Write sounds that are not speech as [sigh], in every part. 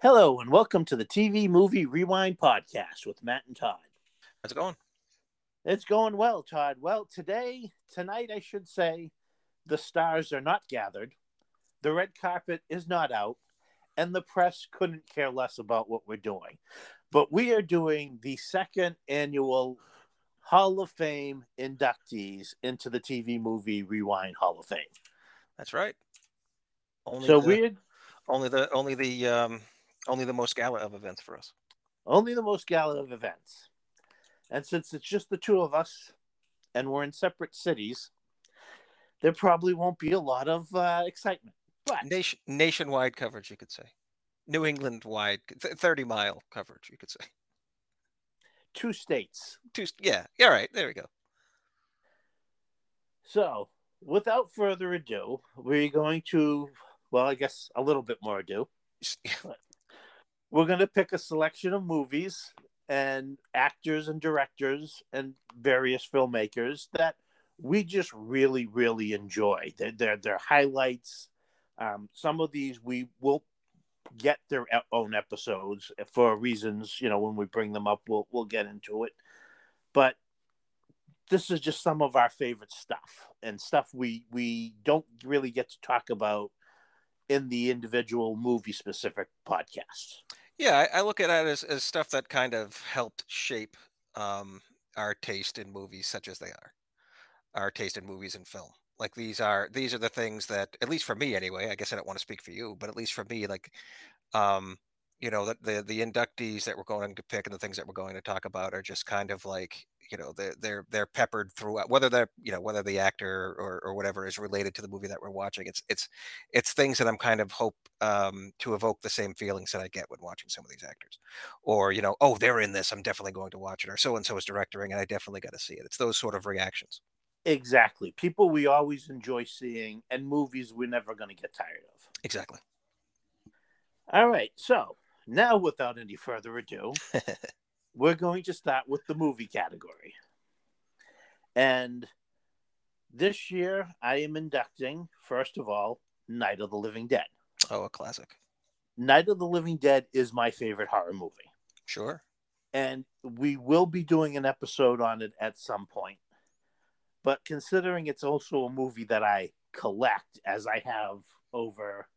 Hello, and welcome to the TV Movie Rewind podcast with Matt and Todd. How's it going? It's going well, Todd. Well, today, tonight, I should say, the stars are not gathered, the red carpet is not out, and the press couldn't care less about what we're doing. But we are doing the second annual Hall of Fame inductees into the TV Movie Rewind Hall of Fame. That's right. Only so the, weird. Only the only the um, only the most gala of events for us. Only the most gala of events. And since it's just the two of us and we're in separate cities, there probably won't be a lot of uh, excitement. But Nation, nationwide coverage, you could say. New England wide, 30 mile coverage, you could say. two states. Two, yeah, yeah, right. There we go. So, without further ado, we're going to, well, I guess a little bit more ado. We're going to pick a selection of movies and actors and directors and various filmmakers that we just really, really enjoy. They're, they're, they're highlights. Um, some of these we will get their own episodes for reasons, you know, when we bring them up, we'll, we'll get into it. But this is just some of our favorite stuff and stuff we, we don't really get to talk about in the individual movie specific podcasts. Yeah, I, I look at it as, as stuff that kind of helped shape um, our taste in movies such as they are, our taste in movies and film. Like these are these are the things that, at least for me anyway. I guess I don't want to speak for you, but at least for me, like, um, you know, the, the the inductees that we're going to pick and the things that we're going to talk about are just kind of like you know they're they're they're peppered throughout whether they're you know whether the actor or, or whatever is related to the movie that we're watching it's it's it's things that i'm kind of hope um, to evoke the same feelings that i get when watching some of these actors or you know oh they're in this i'm definitely going to watch it or so and so is directing and i definitely got to see it it's those sort of reactions Exactly. People we always enjoy seeing and movies we're never going to get tired of. exactly All right. So now, without any further ado, [laughs] we're going to start with the movie category. And this year, I am inducting, first of all, Night of the Living Dead. oh a classic Night of the Living Dead is my favorite horror movie. sure And we will be doing an episode on it at some point. But considering it's also a movie that I collect, as I have over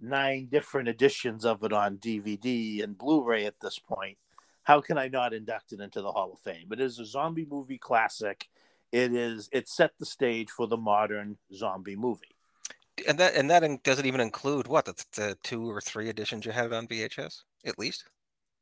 nine different editions of it on DVD and Blu ray at this point, how can I not induct it into the Hall of Fame? It is a zombie movie classic. It is it set the stage for the modern zombie movie. and that and that doesn't even include what the, the two or three editions you had on vhs at least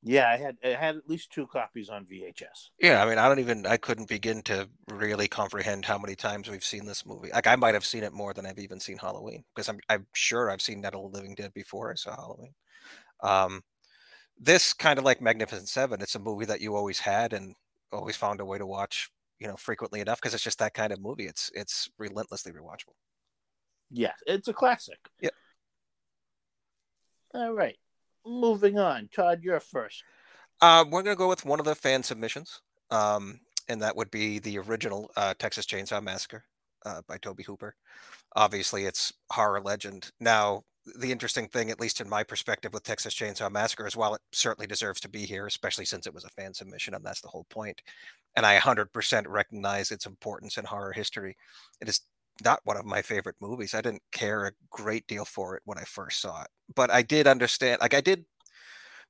Yeah, I had I had at least two copies on VHS. Yeah, I mean, I don't even, I couldn't begin to really comprehend how many times we've seen this movie. Like, I might have seen it more than I've even seen Halloween because I'm, I'm sure I've seen Night of the Living Dead before I saw Halloween. Um, this kind of like Magnificent Seven, it's a movie that you always had and always found a way to watch, you know, frequently enough because it's just that kind of movie. It's, it's relentlessly rewatchable. Yeah, it's a classic. Yep. All right. Moving on. Todd, you're first. Uh, we're going to go with one of the fan submissions, um, and that would be the original uh, Texas Chainsaw Massacre uh, by Tobe Hooper. Obviously, it's horror legend. Now, the interesting thing, at least in my perspective, with Texas Chainsaw Massacre, is while it certainly deserves to be here, especially since it was a fan submission, and that's the whole point, and I 100% recognize its importance in horror history, it is not one of my favorite movies. I didn't care a great deal for it when I first saw it, but I did understand, like, I did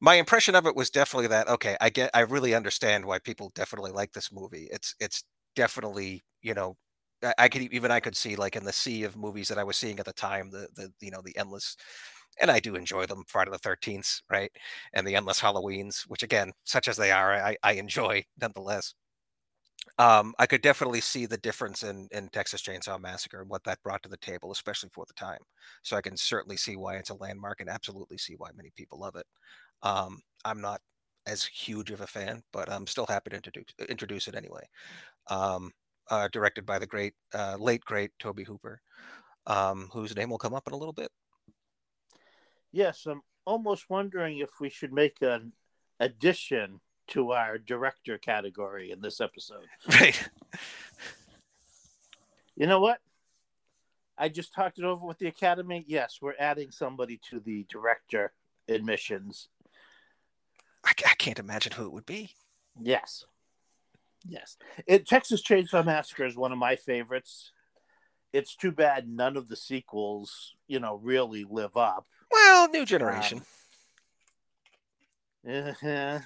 my impression of it was definitely that okay i get i really understand why people definitely like this movie it's it's definitely you know I- i could even i could see like in the sea of movies that i was seeing at the time the the you know the endless and i do enjoy them friday the 13th right and the endless halloweens which again such as they are i i enjoy nonetheless um, I could definitely see the difference in in Texas Chainsaw Massacre and what that brought to the table, especially for the time. So I can certainly see why it's a landmark and absolutely see why many people love it. Um, I'm not as huge of a fan, but I'm still happy to introduce introduce it anyway. Um, uh, directed by the great, uh, late great Tobe Hooper, um, whose name will come up in a little bit. Yes, I'm almost wondering if we should make an addition to our director category in this episode. [laughs] Right. You know what? I just talked it over with the Academy. Yes, we're adding somebody to the director admissions. I, I can't imagine who it would be. Yes. Yes. It, Texas Chainsaw Massacre is one of my favorites. It's too bad none of the sequels, you know, really live up. Well, new generation. Um, [laughs] uh-huh.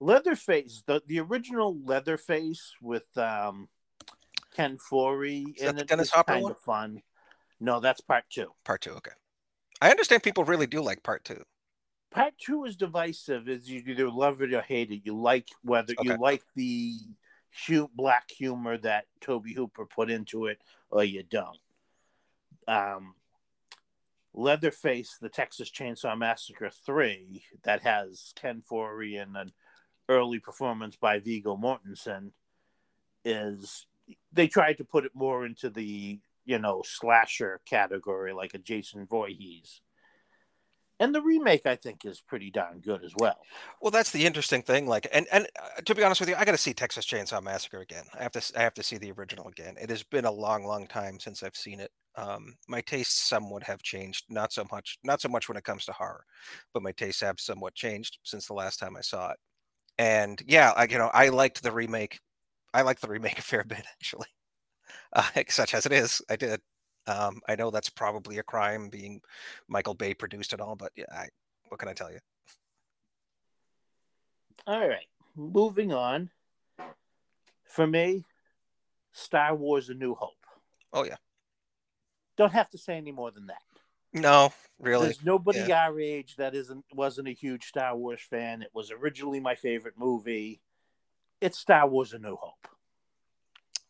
Leatherface, the, the original Leatherface with um, Ken Foree in it Dennis Hopper kind one? of fun. No, that's part two. Part two, okay. I understand people really do like part two. Part two is divisive. Is you either love it or hate it. You like whether you like the hu- black humor that Tobe Hooper put into it, or you don't. Um, Leatherface, the Texas Chainsaw Massacre three, that has Ken Foree and an early performance by Viggo Mortensen, is they tried to put it more into the you know slasher category, like a Jason Voorhees. And the remake, I think, is pretty darn good as well. Well, that's the interesting thing. Like, and and uh, to be honest with you, I got to see Texas Chainsaw Massacre again. I have to I have to see the original again. It has been a long, long time since I've seen it. Um, my tastes somewhat have changed. Not so much, not so much when it comes to horror, but my tastes have somewhat changed since the last time I saw it. And yeah, I you know I liked the remake. I liked the remake a fair bit [laughs] actually, uh, [laughs] such as it is. I did. Um, I know that's probably a crime, being Michael Bay produced and all, but yeah, I, what can I tell you? All right, moving on. For me, Star Wars: A New Hope. Oh yeah. Don't have to say any more than that. No, really. There's nobody our age that isn't wasn't a huge Star Wars fan. It was originally my favorite movie. It's Star Wars: A New Hope.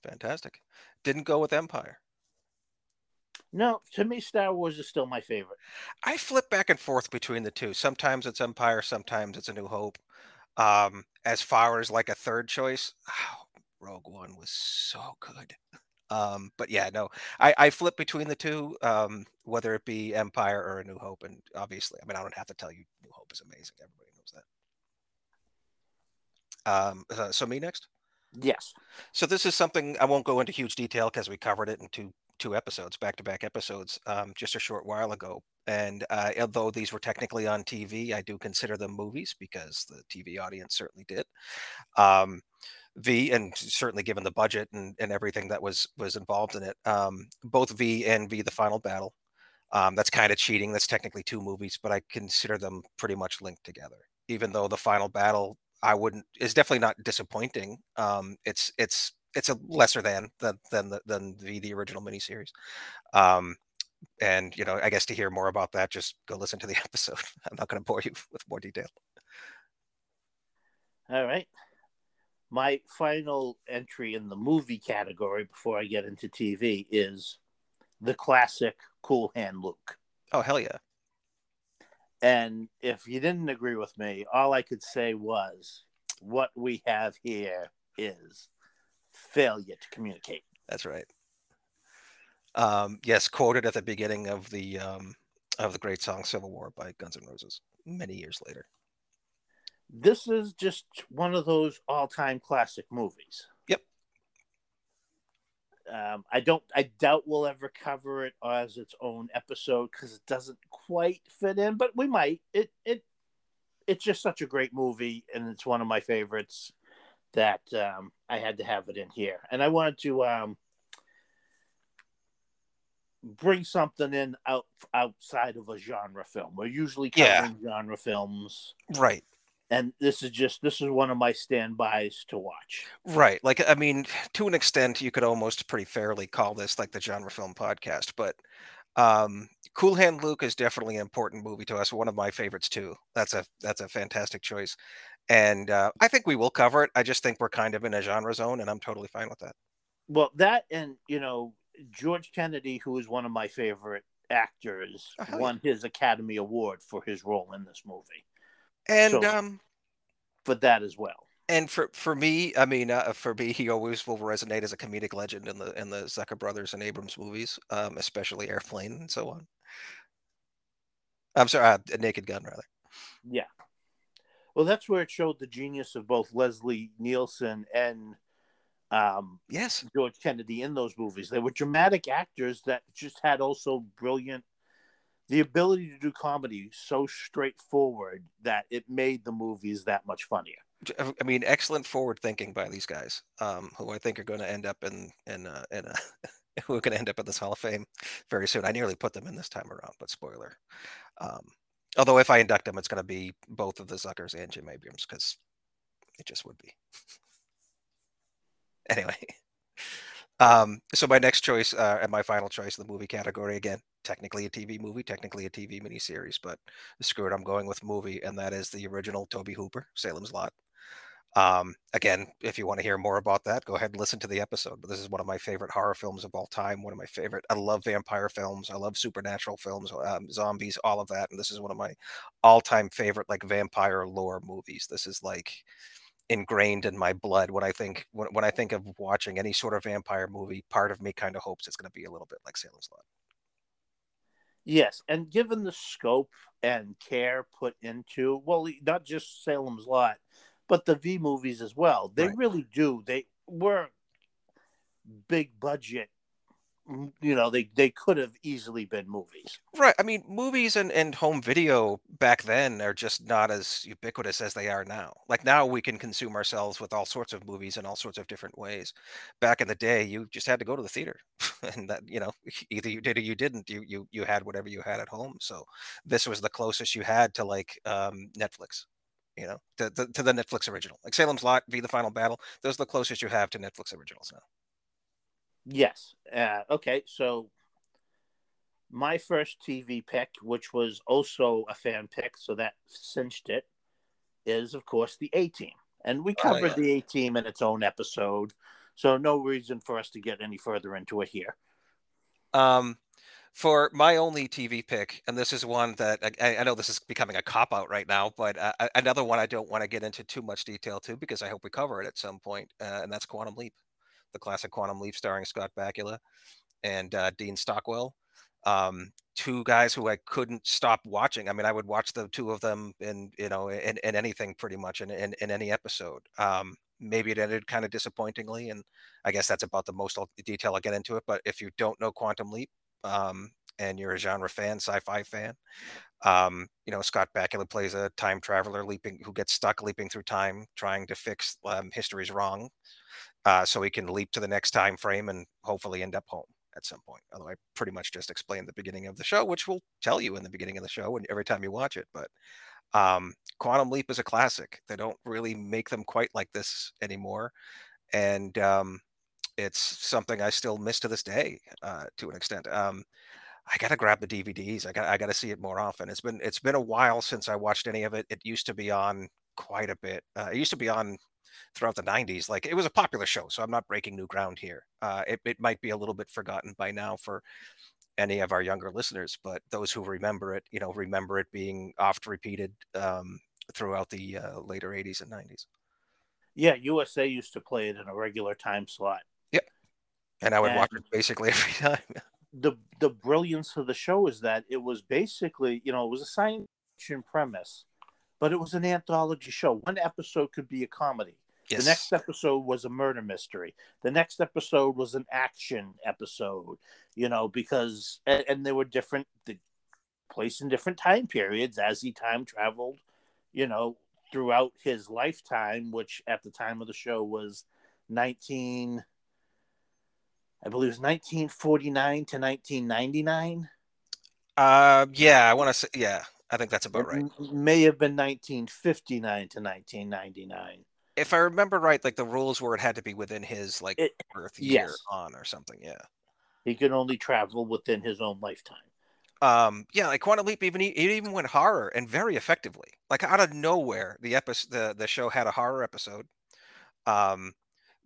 Fantastic. Didn't go with Empire. No, to me, Star Wars is still my favorite. I flip back and forth between the two. Sometimes it's Empire, sometimes it's A New Hope. Um, as far as like a third choice, oh, [sighs] Rogue One was so good. Um, but yeah, no, I, I flip between the two, um, whether it be Empire or A New Hope. And obviously, I mean, I don't have to tell you, New Hope is amazing. Everybody knows that. Um, uh, so me next. Yes. So this is something I won't go into huge detail because we covered it in two two episodes, back to back episodes, um, just a short while ago. And uh, although these were technically on TV, I do consider them movies because the TV audience certainly did. Um, V and certainly given the budget and, and everything that was was involved in it, um, both V and V the Final Battle. Um, that's kind of cheating. That's technically two movies, but I consider them pretty much linked together. Even though the Final Battle I wouldn't is definitely not disappointing. Um, it's it's it's a lesser than than than the, than the the original miniseries. Um, and you know, I guess to hear more about that, just go listen to the [laughs] episode. I'm not going to bore you [laughs] with more detail. All right. My final entry in the movie category before I get into TV is the classic Cool Hand Luke. Oh hell yeah! And if you didn't agree with me, all I could say was what we have here is failure to communicate. That's right. Um, yes, quoted at the beginning of the um, of the great song "Civil War" by Guns N' Roses many years later. This is just one of those all-time classic movies. Yep. Um, I don't. I doubt we'll ever cover it as its own episode because it doesn't quite fit in, but we might. It it it's just such a great movie, and it's one of my favorites that um, I had to have it in here. And I wanted to um, bring something in out outside of a genre film. We're usually Yeah. covering genre films, Right. And this is just this is one of my standbys to watch. Right. Like, I mean, to an extent, you could almost pretty fairly call this like the genre film podcast. But um, Cool Hand Luke is definitely an important movie to us. One of my favorites too. That's a that's a fantastic choice, and uh, I think we will cover it. I just think we're kind of in a genre zone, and I'm totally fine with that. Well, that and you know George Kennedy, who is one of my favorite actors, Oh, won his Academy Award for his role in this movie. And So- um, For that as well. and for for me, I mean, uh, for me, he always will resonate as a comedic legend in the in the Zucker brothers and Abrams movies, um, especially Airplane and so on. I'm sorry, uh, Naked Gun rather. Yeah. Well, that's where it showed the genius of both Leslie Nielsen and um, Yes, George Kennedy in those movies. They were dramatic actors that just had also brilliant the ability to do comedy so straightforward that it made the movies that much funnier. I mean, excellent forward thinking by these guys, um, who I think are going to end up in in uh, in a, [laughs] who are going to end up in this Hall of Fame very soon. I nearly put them in this time around, but spoiler. Um, although if I induct them, it's going to be both of the Zuckers and Jim Abrahams because it just would be. [laughs] anyway, um, so my next choice uh, and my final choice in the movie category again, technically a TV movie, technically a TV miniseries, but screw it, I'm going with movie, and that is the original Tobe Hooper, Salem's Lot. Um, again, if you want to hear more about that, go ahead and listen to the episode. But this is one of my favorite horror films of all time. One of my favorite. I love vampire films. I love supernatural films, um, zombies, all of that. And this is one of my all-time favorite like vampire lore movies. This is like ingrained in my blood when I think when, when I think of watching any sort of vampire movie. Part of me kind of hopes it's going to be a little bit like Salem's Lot. Yes, and given the scope and care put into well, not just Salem's Lot but the V movies as well. They right. really do. They were big budget you know they they could have easily been movies right i mean movies and, and home video back then are just not as ubiquitous as they are now like now we can consume ourselves with all sorts of movies in all sorts of different ways back in the day you just had to go to the theater [laughs] and that you know [laughs] either you did or you didn't you you you had whatever you had at home so this was the closest you had to like um, netflix you know, to, to, to, the Netflix original. Like Salem's Lot, V the Final Battle. Those are the closest you have to Netflix originals now. Yes. Uh, okay. So my first TV pick, which was also a fan pick, so that cinched it, is of course the A Team, and we covered oh, yeah. the A Team in its own episode, so no reason for us to get any further into it here. Um, for my only TV pick, and this is one that I, I know this is becoming a cop out right now, but uh, another one I don't want to get into too much detail to because I hope we cover it at some point, uh, and that's Quantum Leap, the classic Quantum Leap starring Scott Bakula and uh, Dean Stockwell. Um, two guys who I couldn't stop watching. I mean, I would watch the two of them in you know in, in anything pretty much in in, in any episode. Um, maybe it ended kind of disappointingly, and I guess that's about the most detail I'll get into it. But if you don't know Quantum Leap, um, and you're a genre fan, sci-fi fan, um, you know Scott Bakula plays a time traveler leaping who gets stuck leaping through time, trying to fix um, history's wrong, uh, so he can leap to the next time frame and hopefully end up home at some point. Although I pretty much just explained the beginning of the show, which we'll tell you in the beginning of the show and every time you watch it. But um, Quantum Leap is a classic. They don't really make them quite like this anymore, and um, it's something I still miss to this day uh, to an extent. Um, I gotta grab the DVDs. I got I gotta see it more often. It's been it's been a while since I watched any of it. It used to be on quite a bit. Uh, it used to be on throughout the 90s. Like it was a popular show, so I'm not breaking new ground here. Uh, it, it might be a little bit forgotten by now for any of our younger listeners, but those who remember it, you know, remember it being oft repeated um, throughout the uh, later 80s and 90s. Yeah, USA used to play it in a regular time slot Yep. and I would and watch it basically [laughs] every time. the the brilliance of the show is that it was basically, you know, it was a science fiction premise, but it was an anthology show. One episode could be a comedy. Yes. The next episode was a murder mystery. The next episode was an action episode, you know, because and, and there were different the place in different time periods as he time traveled, you know, throughout his lifetime, which at the time of the show was 19 I believe it was 1949 to 1999. Uh, yeah, I want to say, yeah, I think that's about right. May have been 1959 to 1999. If I remember right, like the rules were it had to be within his like it, birth year yes. on or something. Yeah, he could only travel within his own lifetime. Um, yeah, like Quantum Leap even it even went horror and very effectively. Like out of nowhere, the episode the the show had a horror episode. Um,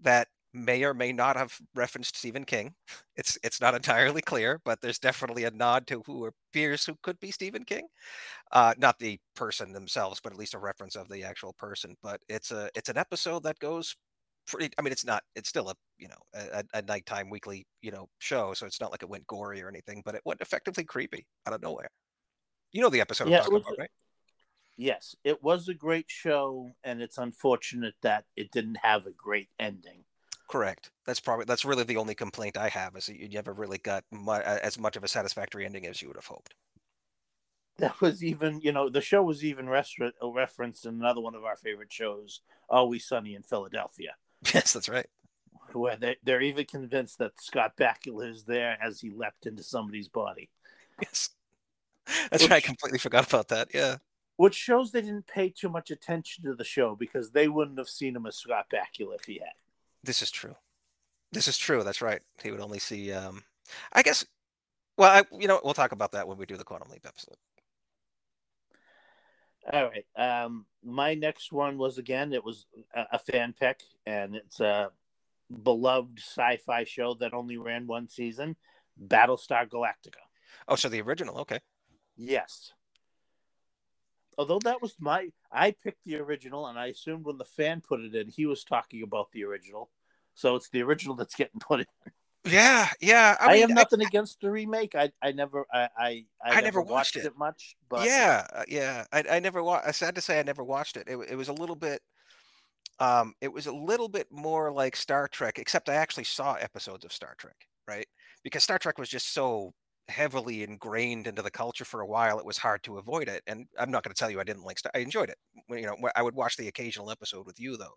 that may or may not have referenced Stephen King. [laughs] It's it's not entirely clear, but there's definitely a nod to who appears who could be Stephen King. Uh, not the person themselves, but at least a reference of the actual person. But it's a it's an episode that goes pretty. I mean, it's not. It's still a you know a, a nighttime weekly you know show, so it's not like it went gory or anything, but it went effectively creepy out of nowhere. You know the episode yeah, I'm talking about, right? Yes, it was a great show, and it's unfortunate that it didn't have a great ending. Correct. That's probably that's really the only complaint I have is that you never really got mu- as much of a satisfactory ending as you would have hoped. that was even you know the show was even refer- uh, referenced in another one of our favorite shows, Always Sunny in Philadelphia. [laughs] Yes, that's right. Where they, they're even convinced that Scott Bakula is there as he leapt into somebody's body. Yes, [laughs] that's which, right. I completely forgot about that. Yeah, which shows they didn't pay too much attention to the show because they wouldn't have seen him as Scott Bakula if he had. This is true. This is true. That's right. He would only see. um I guess. Well, I, you know, we'll talk about that when we do the Quantum Leap episode. All right. Um, my next one was again, it was a, a fan pick, and it's a beloved sci-fi show that only ran one season, Battlestar Galactica. Oh, so the original, okay. Yes. Although that was my, I picked the original, and I assumed when the fan put it in, he was talking about the original. So it's the original that's getting [laughs] put in. Yeah, yeah. I, mean, have nothing I, against the remake. I, I never, I, I, I, I never, never watched, watched it. it. much. But yeah, uh, yeah. I, I never watched. Sad to say, I never watched it. It, it was a little bit. Um, it was a little bit more like Star Trek, except I actually saw episodes of Star Trek, right? Because Star Trek was just so heavily ingrained into the culture for a while, it was hard to avoid it. And I'm not going to tell you I didn't like. Star- I enjoyed it. You know, I would watch the occasional episode with you, though.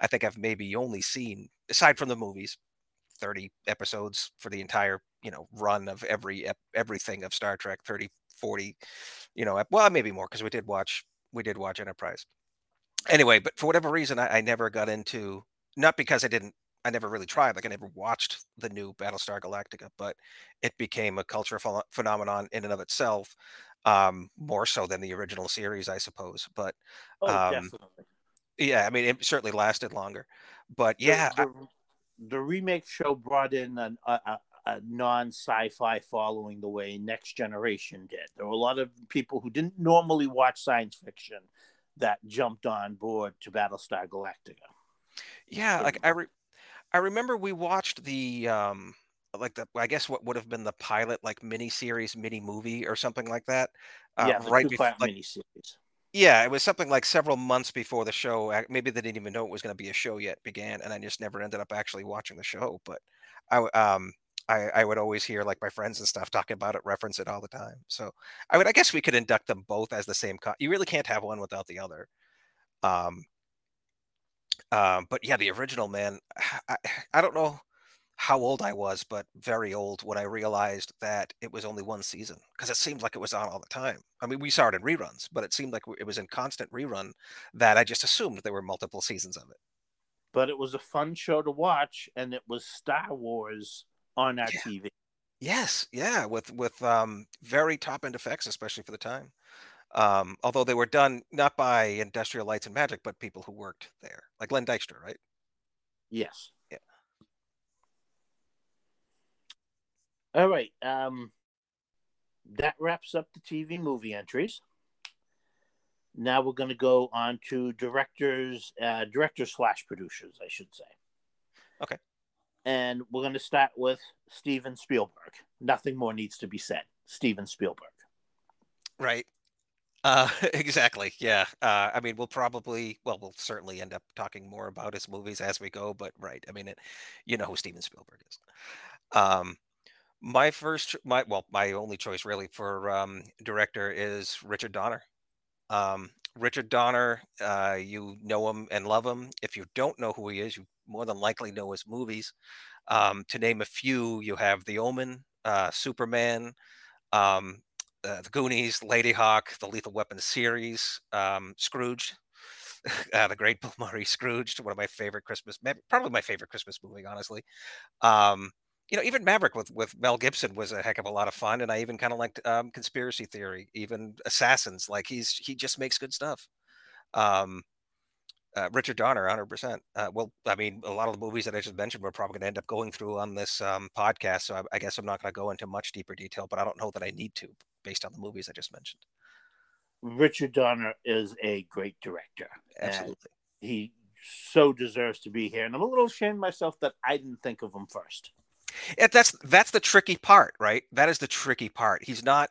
I think I've maybe only seen, aside from the movies, 30 episodes for the entire you know run of every everything of Star Trek 30 40 you know well maybe more because we did watch we did watch Enterprise anyway but for whatever reason I, I never got into not because I didn't I never really tried like I never watched the new Battlestar Galactica but it became a cultural ph- phenomenon in and of itself um more so than the original series I suppose but oh, um definitely. yeah I mean it certainly lasted longer but yeah the, the, the remake show brought in an, a, a, a non sci-fi following the way Next Generation did. There were a lot of people who didn't normally watch science fiction that jumped on board to Battlestar Galactica. Yeah, like I, re- I remember we watched the um, like the I guess what would have been the pilot like mini series, mini movie or something like that. Uh, yeah, right before like, mini series. Yeah, it was something like several months before the show. Maybe they didn't even know it was going to be a show yet began, and I just never ended up actually watching the show. But I, um, I, I would always hear like my friends and stuff [laughs] talking about it, reference it all the time. So I would, I guess we could induct them both as the same. Co- you really can't have one without the other. Um, um, but yeah, the original man, I, [sighs] I don't know how old I was, but very old when I realized that it was only one season because it seemed like it was on all the time. I mean, we saw it in reruns, but it seemed like it was in constant rerun that I just assumed there were multiple seasons of it. But it was a fun show to watch, and it was Star Wars on our yeah. TV. Yes, yeah, with with um, very top end effects, especially for the time. Um, although they were done not by Industrial Lights and Magic, but people who worked there, like Len Dykstra, right? Yes. Yeah. All right. Um, that wraps up the TV movie entries. Now we're going to go on to directors, uh, directors slash producers, I should say. Okay. And we're going to start with Steven Spielberg. Nothing more needs to be said. Steven Spielberg. Right. Uh, [laughs] exactly. Yeah. Uh, I mean, we'll probably, well, we'll certainly end up talking more about his movies as we go. But right. I mean, it, you know who Steven Spielberg is. Um, my first, my well, my only choice really for um, director is Richard Donner. Um, Richard Donner, uh, you know him and love him. If you don't know who he is, you more than likely know his movies. Um, to name a few, you have The Omen, uh, Superman, um, uh, The Goonies, Ladyhawke, the Lethal Weapon series, um, Scrooge, [laughs] uh, the Great [laughs] Bill Murray Scrooge, one of my favorite Christmas, probably my favorite Christmas movie, honestly. Um, you know, even Maverick with with Mel Gibson was a heck of a lot of fun, and I even kind of liked um, Conspiracy Theory, even Assassins. Like he's he just makes good stuff. Um, uh, Richard Donner, 100. Uh, percent Well, I mean, a lot of the movies that I just mentioned we're probably going to end up going through on this um, podcast, so I, I guess I'm not going to go into much deeper detail, but I don't know that I need to, based on the movies I just mentioned. Richard Donner is a great director. Absolutely, he so deserves to be here, and I'm a little ashamed myself that I didn't think of him first. That's that's the tricky part, right? That is the tricky part. He's not.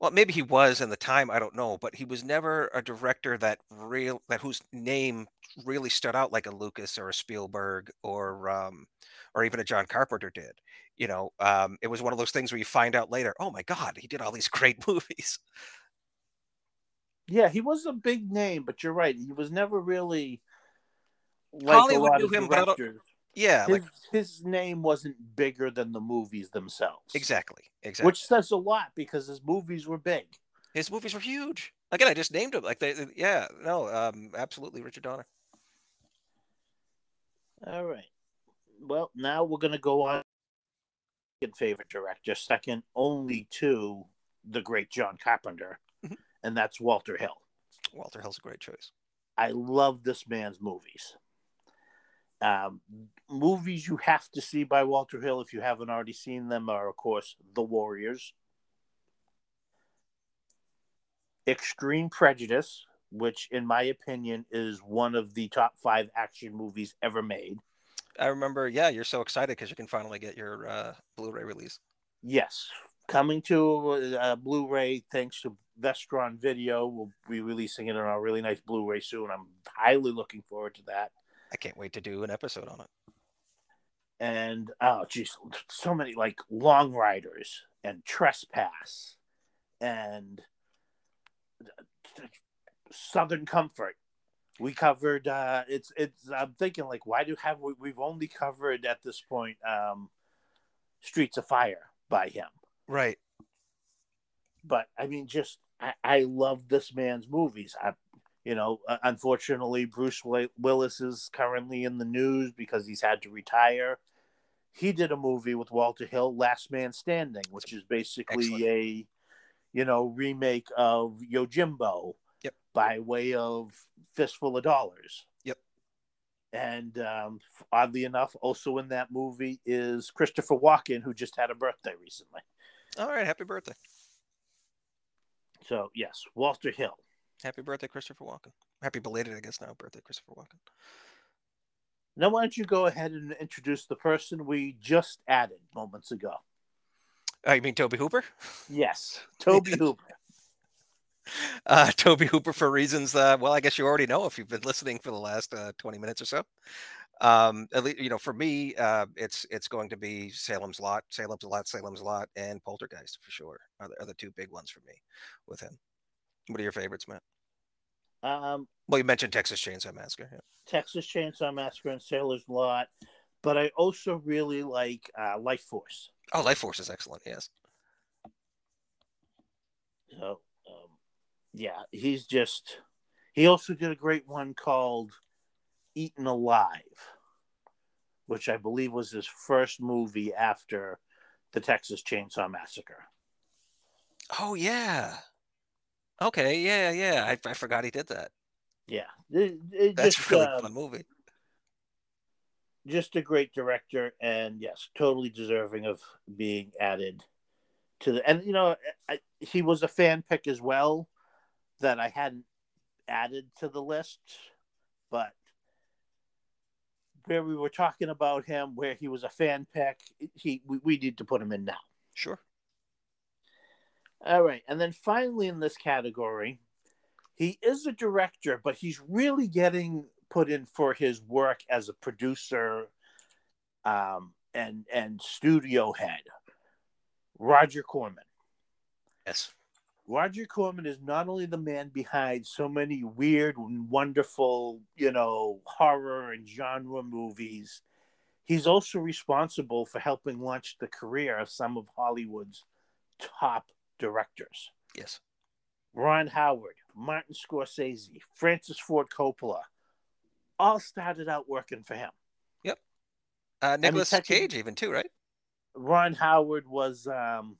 Well, maybe he was in the time. I don't know, but he was never a director that real that whose name really stood out like a Lucas or a Spielberg or um, or even a John Carpenter did. You know, um, it was one of those things where you find out later, oh my God, he did all these [laughs] great movies. Yeah, he was a big name, but you're right. He was never really like Hollywood knew him, but I don't- directors. Yeah, His, like his name wasn't bigger than the movies themselves. exactly, exactly. Which says a lot because his movies were big. His movies were huge. Again, I just named him. Like they, they- yeah, no, um, absolutely, Richard Donner. All right. Well, now we're going to go on. Second favorite director, second only to the great John Carpenter, Mhm. and that's Walter Hill. Walter Hill's a great choice. I love this man's movies. Um, movies you have to see by Walter Hill if you haven't already seen them are, of course, The Warriors, Extreme Prejudice, which, in my opinion, is one of the top five action movies ever made. I remember. Yeah, you're so excited because you can finally get your uh, Blu-ray release. Yes, coming to uh, Blu-ray thanks to Vestron Video. We'll be releasing it on a really nice Blu-ray soon. I'm highly looking forward to that. I can't wait to do an episode on it. And oh, geez, so many like Long Riders and Trespass and Southern Comfort. We covered. uh It's it's. I'm thinking like, why do have we? We've only covered at this point um Streets of Fire by him. Right. but I mean, just I, I love this man's movies. I, you know, unfortunately, Bruce Willis is currently in the news because he's had to retire. He did a movie with Walter Hill, Last Man Standing, which is basically Excellent. a, you know, remake of Yojimbo, Yep. by way of Fistful of Dollars. Yep. And um, oddly enough, also in that movie is Christopher Walken, who just had a birthday recently. All right. Happy birthday. So yes, Walter Hill. Happy birthday, Christopher Walken. Happy belated, I guess now. Birthday, Christopher Walken. Now, why don't you go ahead and introduce the person we just added moments ago? Oh, you mean Tobe Hooper? Yes, [laughs] Tobe Hooper. [laughs] Uh, Tobe Hooper for reasons. Uh, well, I guess you already know if you've been listening for the last uh, twenty minutes or so. Um, at least, you know, for me, uh, it's it's going to be Salem's Lot, Salem's Lot, Salem's Lot, and Poltergeist for sure. Are the, are the two big ones for me with him. What are your favorites, Matt? Um, Well, you mentioned Texas Chainsaw Massacre. Yeah. Texas Chainsaw Massacre and Sailor's Lot, but I also really like uh, Lifeforce. Oh, Lifeforce is excellent. Yes. So, um, yeah, he's just. He also did a great one called Eaten Alive, which I believe was his first movie after the Texas Chainsaw Massacre. Oh yeah. Okay. Yeah. Yeah. I, I forgot he did that. Yeah, it, it That's just, a really um, fun movie. just a great director, and yes, totally deserving of being added to the. And you know, I, he was a fan pick as well that I hadn't added to the list, but where we were talking about him, where he was a fan pick, he we, we need to put him in now. Sure. All right, and then finally in this category, he is a director, but he's really getting put in for his work as a producer um, and and studio head. Roger Corman. Yes. Roger Corman is not only the man behind so many weird and wonderful, you know, horror and genre movies, he's also responsible for helping launch the career of some of Hollywood's top directors. Yes. Ron Howard, Martin Scorsese, Francis Ford Coppola, all started out working for him. Yep. Uh, Nicolas Cage, even too, right? Ron Howard was, um,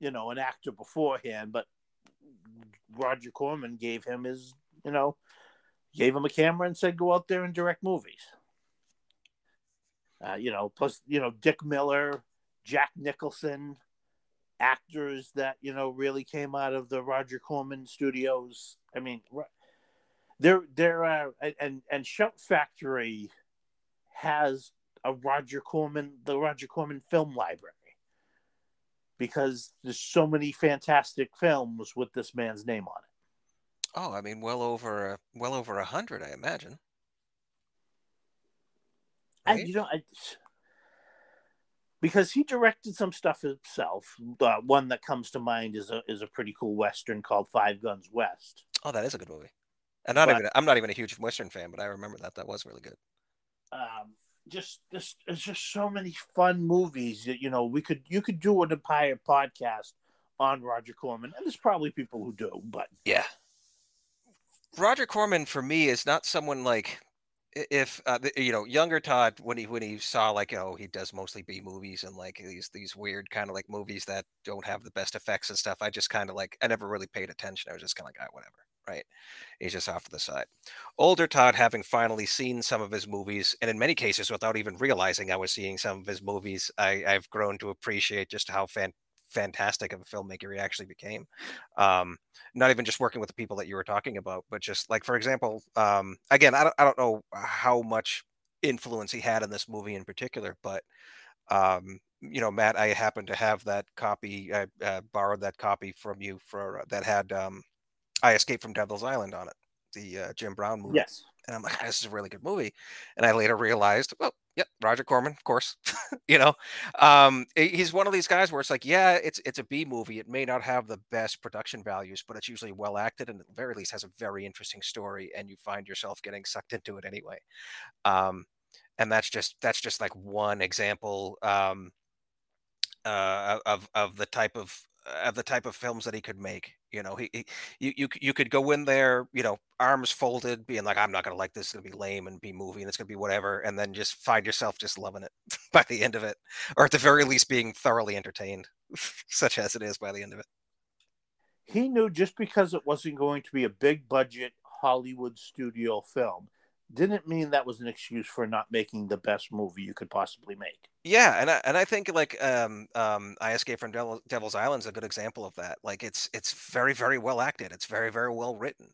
you know, an actor beforehand, but Roger Corman gave him his, you know, gave him a camera and said, go out there and direct movies. Uh, you know, plus, you know, Dick Miller, Jack Nicholson, actors that, you know, really came out of the Roger Corman studios. I mean, there, there uh, are, and, and Shout Factory has a Roger Corman, the Roger Corman film library, because there's so many fantastic films with this man's name on it. Oh, I mean, well over a, well over a hundred, I imagine. And Right? you know, I, because he directed some stuff himself. Uh, one that comes to mind is a is a pretty cool western called Five Guns West. Oh, that is a good movie. And not but, even I'm not even a huge Western fan, but I remember that that was really good. Um, just this there's just so many fun movies that you know we could you could do an entire podcast on Roger Corman, and there's probably people who do, but yeah, Roger Corman for me is not someone like if uh, you know younger Todd when he when he saw like oh he does mostly B movies and like these these weird kind of like movies that don't have the best effects and stuff. I just kind of like I never really paid attention. I was just kind of like ah, whatever right? He's just off to the side. Older Todd, having finally seen some of his movies, and in many cases without even realizing I was seeing some of his movies, I, have grown to appreciate just how fan, fantastic of a filmmaker he actually became. Um, not even just working with the people that you were talking about, but just like, for example, um, again, I don't, I don't know how much influence he had in this movie in particular, but um, you know, Matt, I happen to have that copy. I uh, borrowed that copy from you for uh, that had um, I Escaped from Devil's Island on it, the uh, Jim Brown movie. Yes. And I'm like, this is a really good movie. And I later realized, well, yep, Roger Corman, of course. [laughs] you know, um, he's one of these guys where it's like, yeah, it's it's a B movie. It may not have the best production values, but it's usually well acted and at the very least has a very interesting story, and you find yourself getting sucked into it anyway. Um, and that's just that's just like one example um, uh, of of the type of of the type of films that he could make. You know, he, he you, you you could go in there, you know, arms folded, being like, I'm not gonna like this, it's gonna be lame and be movie and it's gonna be whatever, and then just find yourself just loving it [laughs] by the end of it, or at the very least being thoroughly entertained, [laughs] such as it is by the end of it. He knew just because it wasn't going to be a big budget Hollywood studio film, didn't mean that was an excuse for not making the best movie you could possibly make. Yeah, and I, and I think like um, um, I Escape from Devil, Devil's Island is a good example of that. Like it's it's very very well acted. It's very very well written.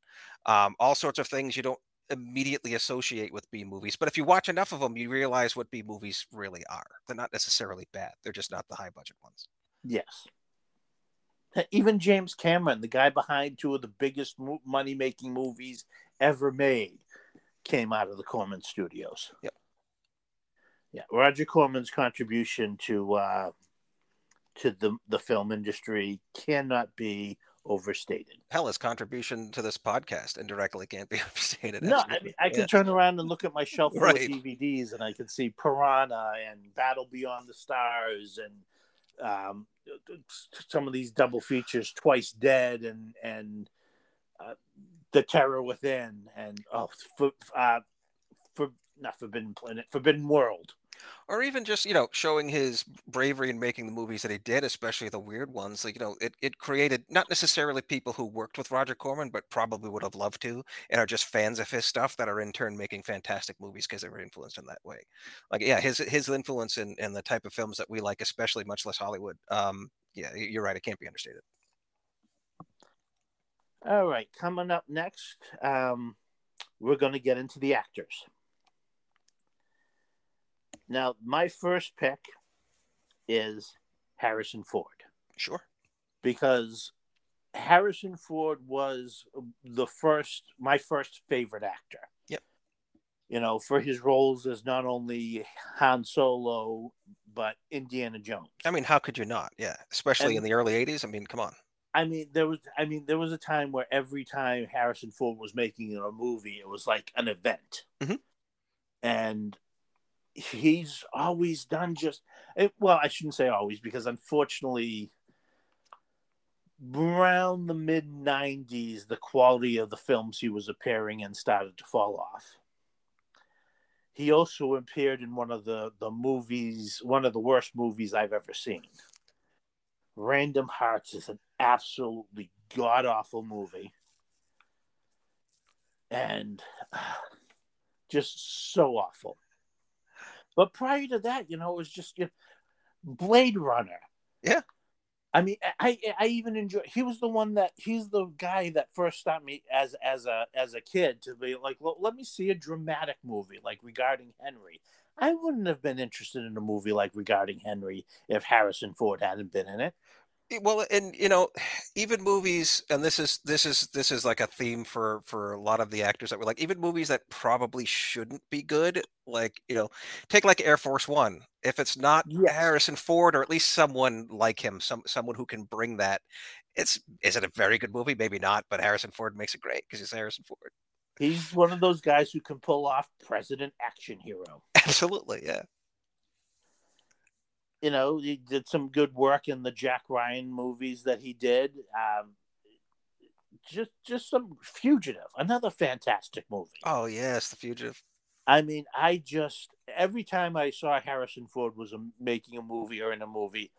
Um, all sorts of things you don't immediately associate with B movies, but if you watch enough of them, you realize what B movies really are. They're not necessarily bad. They're just not the high budget ones. Yes. Even James Cameron, the guy behind two of the biggest money making movies ever made, came out of the Corman Studios. Yep. Yeah, Roger Corman's contribution to uh, to the the film industry cannot be overstated. Hell, his contribution to this podcast indirectly can't be [laughs] overstated. No, I mean, I can yeah. turn around and look at my shelf full right. of DVDs, and I can see Piranha and Battle Beyond the Stars, and um, some of these double features, Twice Dead, and and uh, the Terror Within, and oh, for, uh, for not Forbidden Planet, Forbidden World, or even just you know showing his bravery in making the movies that he did, especially the weird ones. Like you know, it it created not necessarily people who worked with Roger Corman, but probably would have loved to, and are just fans of his stuff that are in turn making fantastic movies because they were influenced in that way. Like yeah, his his influence in, in the type of films that we like, especially much less Hollywood. Um, yeah, you're right. It can't be understated. All right, coming up next, um, we're going to get into the actors. Now, my first pick is Harrison Ford. Sure. Because Harrison Ford was the first, my first favorite actor. Yep. You know, for his roles as not only Han Solo, but Indiana Jones. I mean, how could you not? Yeah. Especially and, in the early 80s. I mean, come on. I mean, there was. I mean, there was a time where every time Harrison Ford was making a movie, it was like an event, mm-hmm. and he's always done just. It, well, I shouldn't say always because unfortunately, around the mid '90s, the quality of the films he was appearing in started to fall off. He also appeared in one of the the movies, one of the worst movies I've ever seen. Random Hearts is an absolutely god awful movie. And uh, [sighs] just so awful. But prior to that, you know, it was just you know, Blade Runner. Yeah. I mean, I I even enjoy. He was the one that he's the guy that first stopped me as as a as a kid to be like, well, let me see a dramatic movie like regarding Henry. I wouldn't have been interested in a movie like regarding Henry if Harrison Ford hadn't been in it. Well, and you know, [sighs] even movies, and this is this is this is like a theme for for a lot of the actors that were like, even movies that probably shouldn't be good, like you know, take like Air Force One. If it's not yes. Harrison Ford or at least someone like him, some someone who can bring that, it's is it a very good movie? Maybe not, but Harrison Ford makes it great because he's Harrison Ford. He's one of those guys who can pull off president action hero. Absolutely, yeah. You know, he did some good work in the Jack Ryan movies that he did. Um, just, just some Fugitive, another fantastic movie. Oh yes, The Fugitive. I mean, I just every time I saw Harrison Ford was a, making a movie or in a movie,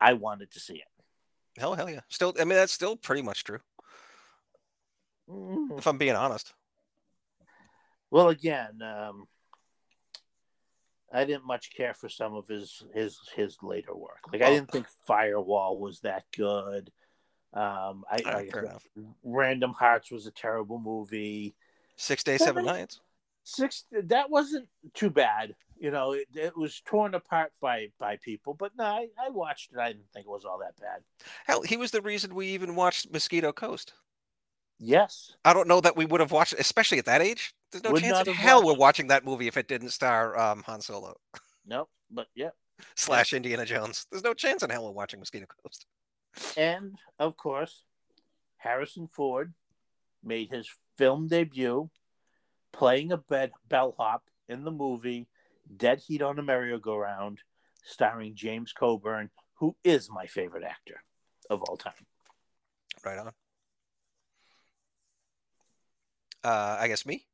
I wanted to see it. Hell, hell yeah! Still, I mean, that's still pretty much true. Mm. If I'm being honest. Well, again, um, I didn't much care for some of his his his later work. Like, I didn't think Firewall was that good. Um, I, I Random Hearts was a terrible movie. Six Days, Seven Nights? Six that wasn't too bad you know it, it, was torn apart by by people but no I, I watched it. I didn't think it was all that bad. Hell he was the reason we even watched mosquito coast. Yes. I don't know that we would have watched especially at that age there's no Would chance in hell we're watching that movie if it didn't star um, han solo nope but yeah [laughs] slash indiana jones there's no chance in hell we're watching mosquito coast and of course harrison ford made his film debut playing a bed, bellhop in the movie Dead Heat on a Merry-Go-Round, starring James Coburn, who is my favorite actor of all time. Right on. Uh, I guess me?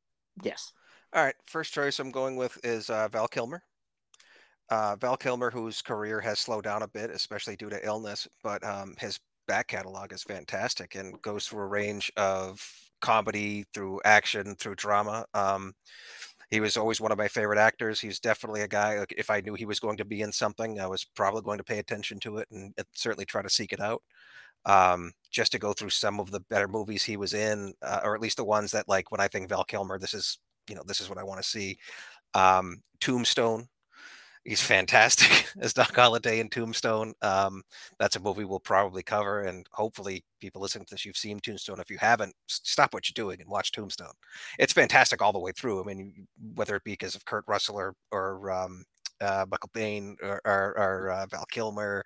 Yes. All right. First choice I'm going with is uh, Val Kilmer. Uh, Val Kilmer, whose career has slowed down a bit, especially due to illness, but um, his back catalog is fantastic and goes through a range of comedy, through action, through drama. Um, he was always one of my favorite actors. He's definitely a guy. If I knew he was going to be in something, I was probably going to pay attention to it and certainly try to seek it out. Um, just to go through some of the better movies he was in, uh, or at least the ones that, like, when I think Val Kilmer, this is you know this is what I want to see. Um, Tombstone he's fantastic [laughs] as Doc Holliday in Tombstone. Um, that's a movie we'll probably cover, and hopefully, people listening to this, you've seen Tombstone. If you haven't, stop what you're doing and watch Tombstone. It's fantastic all the way through. I mean, whether it be because of Kurt Russell or or um, uh, Michael Biehn or, or, or uh, Val Kilmer,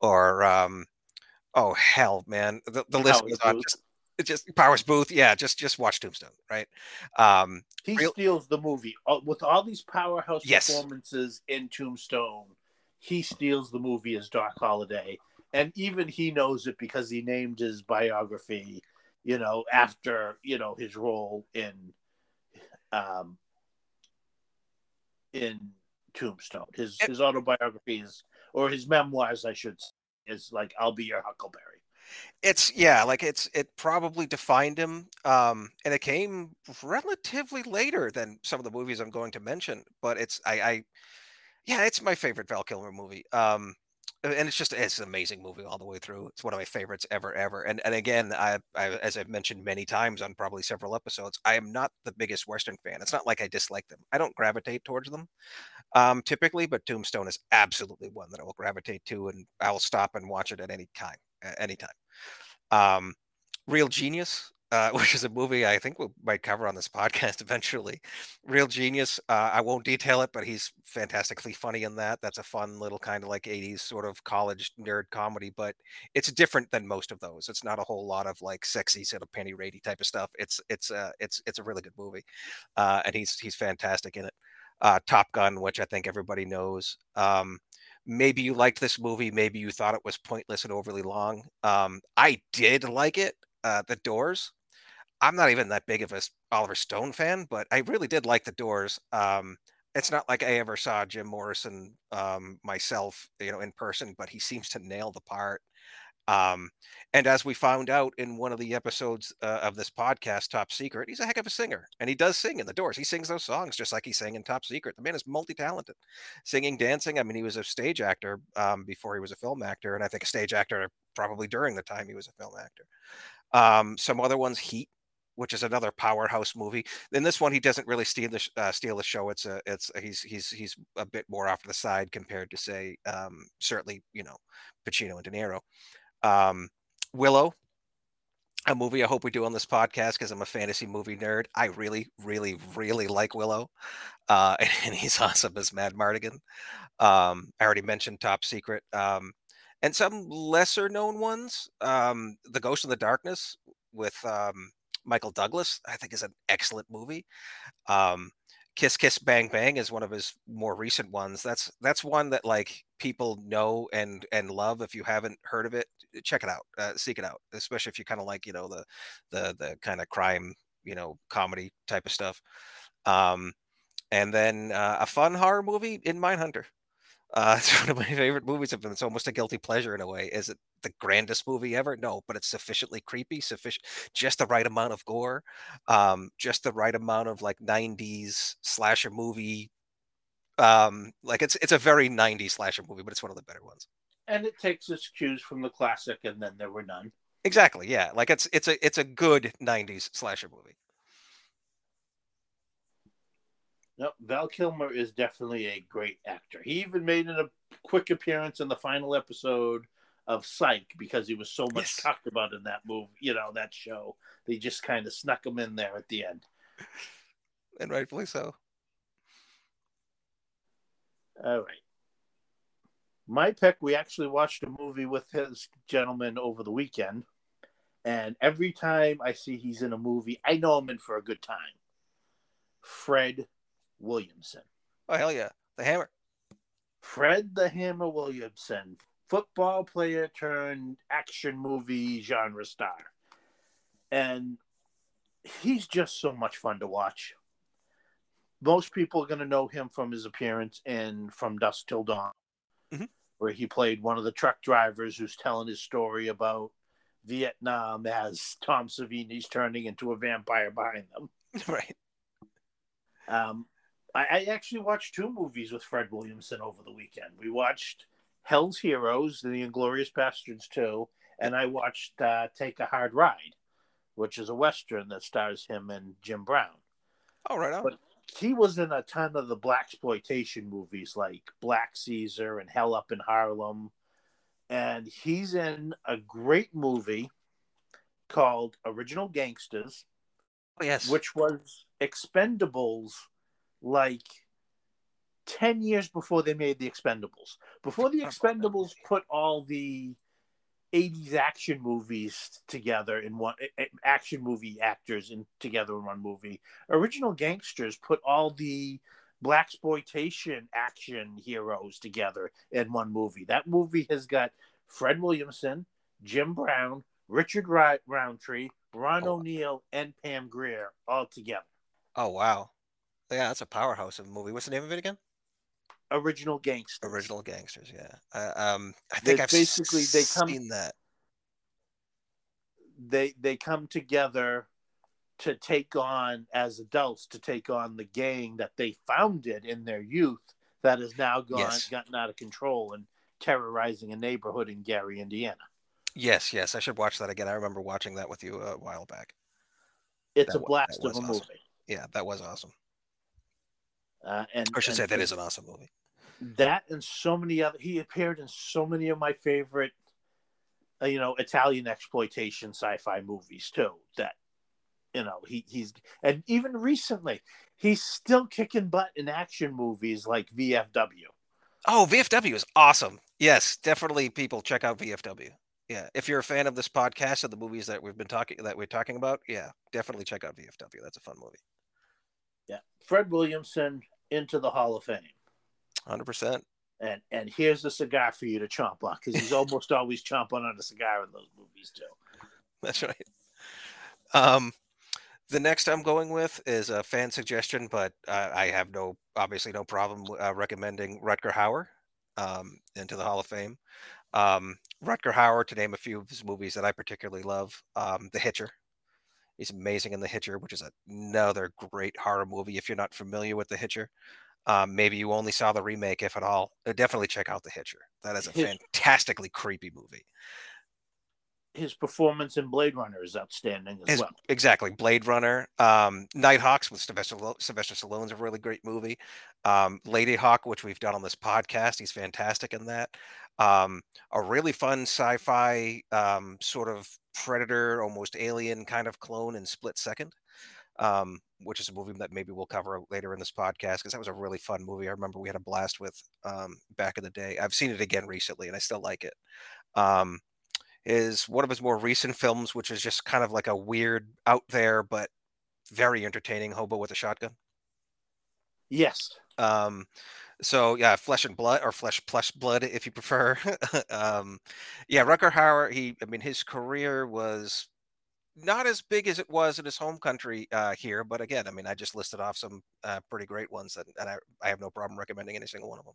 or um, oh hell, man, the, the list goes on. Just just Powers Boothe, yeah. Just just watch Tombstone, right? Um, he real, steals the movie uh, with all these powerhouse yes. performances in Tombstone. He steals the movie as Doc Holliday, and even he knows it because he named his biography, you know, after you know his role in, um, in Tombstone. His his autobiography is, or his memoirs, I should say, is like "I'll Be Your Huckleberry." It's yeah, like it's it probably defined him, um, and it came relatively later than some of the movies I'm going to mention. But it's I, I yeah, it's my favorite Val Kilmer movie. Um, and it's just it's an amazing movie all the way through. It's one of my favorites ever, ever. And and again, I, I as I've mentioned many times on probably several episodes, I am not the biggest Western fan. It's not like I dislike them. I don't gravitate towards them um, typically, but Tombstone is absolutely one that I will gravitate to, and I will stop and watch it at any time anytime. Um, Real Genius, uh, [laughs] which is a movie I think we might cover on this podcast [laughs] eventually. Real Genius, uh, I won't detail it, but he's fantastically funny in that. That's a fun little kind of like 80s sort of college nerd comedy, but it's different than most of those. It's not a whole lot of like sexy sort of Penny Rady type of stuff. It's it's uh, it's it's a really good movie, uh, and he's he's fantastic in it. Uh, Top Gun, which I think everybody knows. Um, maybe you liked this movie maybe you thought it was pointless and overly long um, i did like it uh, the doors i'm not even that big of a oliver stone fan but i really did like the doors um, it's not like i ever saw jim morrison um, myself you know in person but he seems to nail the part um, and as we found out in one of the episodes uh, of this podcast, Top Secret, he's a heck of a singer, and he does sing in the Doors. He sings those songs just like he sang in Top Secret. The man is multi-talented, singing, dancing. I mean, he was a stage actor um, before he was a film actor, and I think a stage actor probably during the time he was a film actor. Um, some other ones, Heat, which is another powerhouse movie. In this one, he doesn't really steal the uh, steal the show. It's a it's he's he's he's a bit more off the side compared to say um, certainly you know Pacino and De Niro. Um, Willow, a movie I hope we do on this podcast because I'm a fantasy movie nerd. I really, really, really like Willow, uh, and, [laughs] and, he's awesome as Madmartigan. Um, I already mentioned Top Secret. Um, and some lesser known ones. Um, the Ghost in the Darkness with um, Michael Douglas, I think, is an excellent movie. Um, Kiss Kiss Bang Bang is one of his more recent ones. That's that's one that like people know and and love. If you haven't heard of it, check it out, uh, seek it out. Especially if you kind of like you know the the the kind of crime you know comedy type of stuff. Um, and then uh, a fun horror movie in Mindhunter. Uh, [laughs] it's one of my favorite movies of. It's almost a guilty pleasure in a way. Is it the grandest movie ever? No, but it's sufficiently creepy, sufficient, just the right amount of gore, um, just the right amount of like '90s slasher movie. Um, like it's it's a very '90s slasher movie, but it's one of the better ones. And it takes its cues from the classic, and then there were none. Exactly. Yeah. Like it's it's a it's a good '90s slasher movie. No, Val Kilmer is definitely a great actor. He even made a quick appearance in the final episode of Psych because he was so much yes. talked about in that movie, you know, that show. They just kind of snuck him in there at the end. [laughs] And rightfully so. All right. My pick, we actually watched a movie with his gentleman over the weekend. And every time I see he's in a movie, I know I'm in for a good time. Fred Williamson. Oh hell yeah, the Hammer. Fred the Hammer Williamson, football player turned action movie genre star, and he's just so much fun to watch. Most people are going to know him from his appearance in From Dusk Till Dawn, mm-hmm. where he played one of the truck drivers who's telling his story about Vietnam as Tom Savini's turning into a vampire behind them. [laughs] Right. Um, I, I actually watched two movies with Fred Williamson over the weekend. We watched Hell's Heroes, and The Inglorious Bastards 2, and I watched uh, Take a Hard Ride, which is a Western that stars him and Jim Brown. Oh, right on. But he was in a ton of the black exploitation movies like Black Caesar and Hell Up in Harlem. And he's in a great movie called Original Gangsters. Oh, yes. Which was Expendables like 10 years before they made the Expendables. Before the [laughs] Expendables put all the 80s action movies together in one action movie actors in together in one movie. Original Gangsters put all the black exploitation action heroes together in one movie. That movie has got Fred Williamson, Jim Brown, Richard Roundtree, Ron oh. O'Neal, and Pam Grier all together. Oh wow! Yeah, that's a powerhouse of a movie. What's the name of it again? Original Gangsters. Original Gangsters. Yeah. Uh, um, I think I've basically they come, seen that. They they come together to take on as adults to take on the gang that they founded in their youth that has now gone yes. gotten out of control and terrorizing a neighborhood in Gary, Indiana. Yes, yes, I should watch that again. I remember watching that with you a while back. It's that a blast of a awesome. movie. Yeah, that was awesome. Uh, and I should and say that is an awesome movie. That and so many other. He appeared in so many of my favorite, uh, you know, Italian exploitation sci-fi movies too. That, you know, he he's and even recently he's still kicking butt in action movies like VFW. Oh, VFW is awesome. Yes, definitely. People check out VFW. Yeah, if you're a fan of this podcast and the movies that we've been talking that we're talking about, yeah, definitely check out VFW. That's a fun movie. Yeah, Fred Williamson into the Hall of Fame. Hundred percent. And and here's a cigar for you to chomp on because he's almost [laughs] always chomping on a cigar in those movies too. That's right. Um, the next I'm going with is a fan suggestion, but uh, I have no obviously no problem uh, recommending Rutger Hauer um, into the Hall of Fame. Um, Rutger Hauer, to name a few of his movies that I particularly love, um, The Hitcher, He's amazing in The Hitcher, which is another great horror movie. If you're not familiar with The Hitcher, um, maybe you only saw the remake, if at all. Uh, definitely check out The Hitcher. That is a fantastically creepy movie. His performance in Blade Runner is outstanding as his, well. Exactly, Blade Runner. Um, Nighthawks with Sylvester, Sylvester Stallone's a really great movie. Um, Ladyhawke, which we've done on this podcast, he's fantastic in that. Um, a really fun sci-fi um, sort of predator, almost alien kind of clone in Split Second. um, which is a movie that maybe we'll cover later in this podcast because that was a really fun movie. I remember we had a blast with um, back in the day. I've seen it again recently and I still like it. Um, is one of his more recent films, which is just kind of like a weird, out there but very entertaining hobo with a shotgun. Yes. Um, so yeah, flesh and blood or flesh plush blood, if you prefer. [laughs] um, yeah, Rutger Hauer. He, I mean, his career was not as big as it was in his home country uh, here, but again, I mean, I just listed off some uh, pretty great ones, and, and I, I have no problem recommending any single one of them.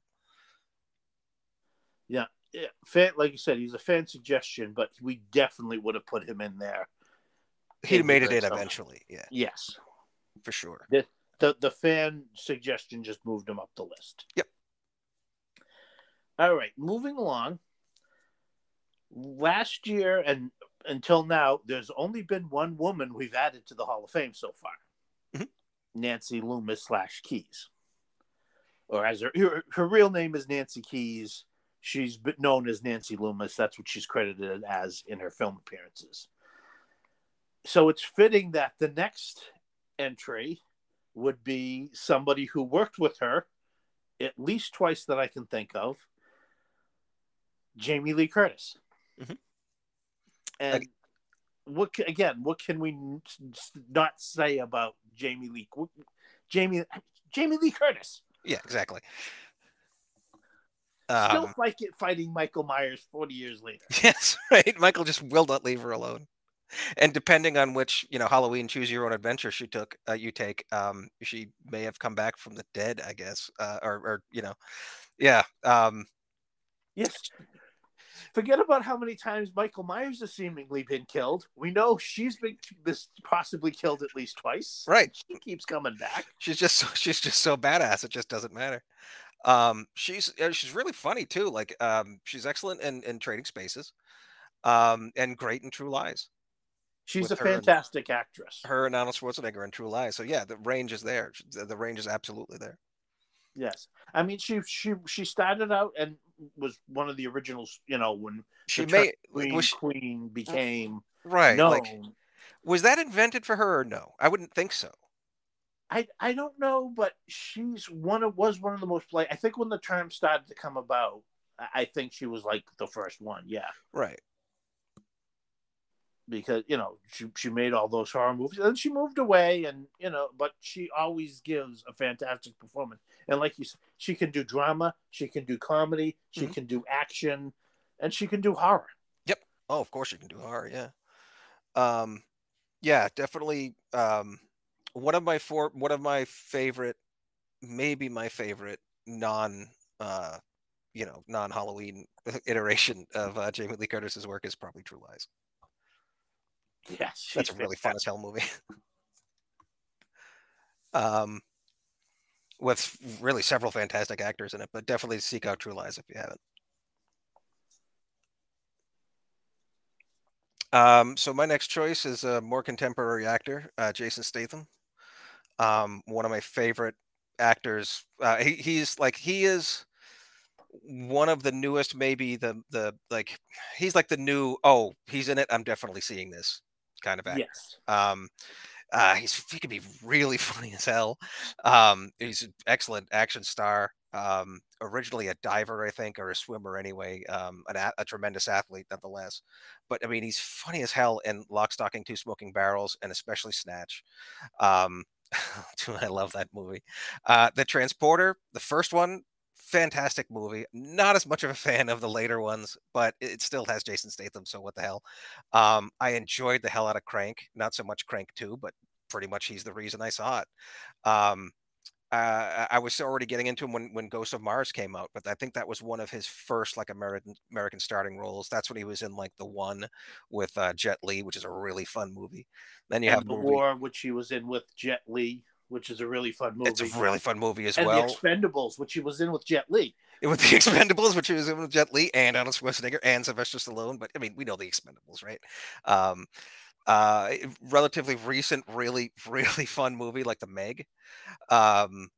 Yeah, yeah, fan, like you said, he's a fan suggestion, but we definitely would have put him in there. He'd made it in eventually. Yeah. Yes, for sure. The, the the fan suggestion just moved him up the list. Yep. All right, moving along. Last year and until now, there's only been one woman we've added to the Hall of Fame so far. Mm-hmm. Nancy Loomis slash Keys, or as her, her her real name is Nancy Keys she's known as Nancy Loomis. That's what she's credited as in her film appearances. So it's fitting that the next entry would be somebody who worked with her at least twice that I can think of Jamie Lee Curtis. Mm-hmm. And okay. what again, what can we not say about Jamie Lee Jamie Jamie Lee Curtis? Yeah, exactly. Still um, like it fighting Michael Myers 40 years later. [laughs] Yes, right. Michael just will not leave her alone. And depending on which, you know, Halloween choose your own adventure she took, uh, you take, um, she may have come back from the dead, I guess, uh, or, or, you know, yeah. Um, yes. Forget about how many times Michael Myers has seemingly been killed. We know she's been this possibly killed at least twice. Right. She keeps coming back. She's just so, [laughs] she's just so badass. It just doesn't matter. Um, she's uh, she's really funny too. Like um, she's excellent in, in Trading Places, um, and great in True Lies. She's a fantastic and, actress. Her and Arnold Schwarzenegger in True Lies. So yeah, the range is there. The range is absolutely there. Yes, I mean she she she started out and was one of the originals. You know when she made Queen, she, Queen mm, became right. Known. Like, was that invented for her or no? I wouldn't think so. I I don't know, but she's one of was one of the most play. I think when the term started to come about, I think she was like the first one. Yeah, right. Because you know she she made all those horror movies, and she moved away, and you know, but she always gives a fantastic performance. And like you said, she can do drama, she can do comedy, she mm-hmm. can do action, and she can do horror. Yep. Oh, of course she can do horror. Yeah. Um, yeah, definitely. Um one of my four one of my favorite maybe my favorite non uh you know non halloween [laughs] iteration of uh, jamie lee curtis's work is probably true lies yes that's a really fun as hell movie [laughs] um with really several fantastic actors in it but definitely seek out true lies if you haven't um, so my next choice is a more contemporary actor, uh, Jason Statham um, one of my favorite actors. Uh, he, he's like he is one of the newest, maybe the the like he's like the new. Oh, he's in it. I'm definitely seeing this kind of actor. Yes. Um, uh, he's he can be really [laughs] funny as hell. Um, he's an excellent action star. Um, originally a diver, I think, or a swimmer anyway. Um, an, a tremendous athlete nonetheless. But I mean, he's funny as hell in Lock, Stock, and Two Smoking Barrels, and especially Snatch. Um, [laughs] I love that movie. Uh, the Transporter, the first one, fantastic movie. Not as much of a fan of the later ones, but it still has Jason Statham. So what the hell? Um, I enjoyed the hell out of Crank. Not so much Crank 2, but pretty much he's the reason I saw it. Um, uh, I was already getting into him when when Ghost of Mars came out, but I think that was one of his first like American American starting roles. That's when he was in like the one with uh, Jet Li, which is a really fun movie. Then you and have the movie, War, which he was in with Jet Li, which is a really fun movie. It's a really fun movie as and well. The Expendables, which he was in with Jet Li. It was the Expendables, which he was in with Jet Li and Arnold Schwarzenegger and Sylvester Stallone. But I mean, we know the Expendables, right? Um, uh, relatively recent, really, [laughs] really fun movie like the Meg. Um,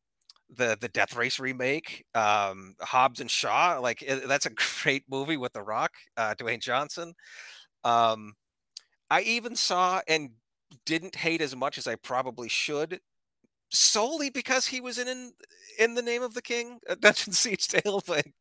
the the Death Race remake, um, Hobbs and Shaw, like it, that's a great movie with The Rock, uh, Dwayne Johnson. Um, I even saw, and didn't hate as much as I probably should, solely because he was in in, in the name of the king, [laughs] a Dungeon Siege Tale, like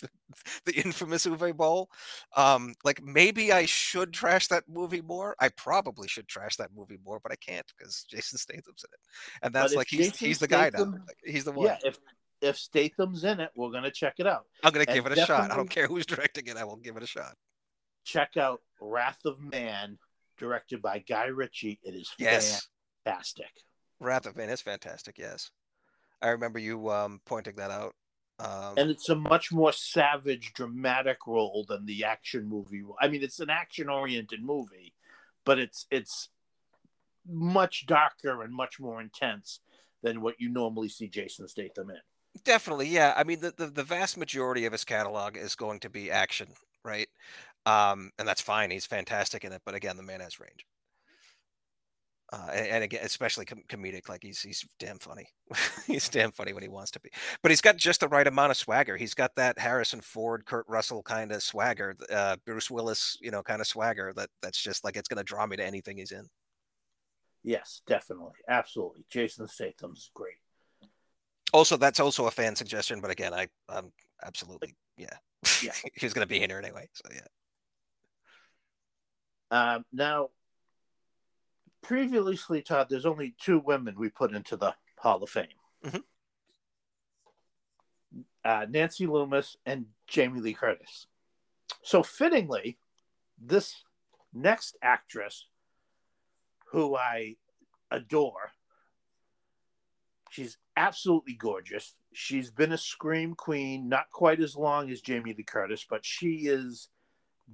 [laughs] the infamous Uwe Boll. Um, like maybe I should trash that movie more. I probably should trash that movie more, but I can't because Jason Statham's in it, and that's like he's he's the guy now. Like, he's the one. Yeah, if if Statham's in it, we're gonna check it out. I'm gonna and give it a shot. I don't care who's directing it. I will give it a shot. Check out Wrath of Man, directed by Guy Ritchie. It is yes. fantastic. Wrath of Man is fantastic. Yes, I remember you um, pointing that out. Um, and it's a much more savage, dramatic role than the action movie. I mean, it's an action-oriented movie, but it's it's much darker and much more intense than what you normally see Jason Statham in. Definitely, yeah. I mean, the, the, the vast majority of his catalog is going to be action, right? Um, and that's fine. He's fantastic in it. But again, the man has range. Uh, and, and, again, especially com- comedic, like he's he's damn funny. [laughs] he's damn funny when he wants to be, but he's got just the right amount of swagger. He's got that Harrison Ford, Kurt Russell kind of swagger, uh, Bruce Willis, you know, kind of swagger that that's just like it's going to draw me to anything he's in. Yes, definitely, absolutely. Jason Statham's great. Also, that's also a fan suggestion, but again, I I'm absolutely yeah. Yeah, he's going to be in here anyway, so yeah. Um, now previously, Todd, there's only two women we put into the Hall of Fame. Mm-hmm. Uh, Nancy Loomis and Jamie Lee Curtis. So fittingly, this next actress, who I adore, she's absolutely gorgeous. She's been a scream queen, not quite as long as Jamie Lee Curtis, but she is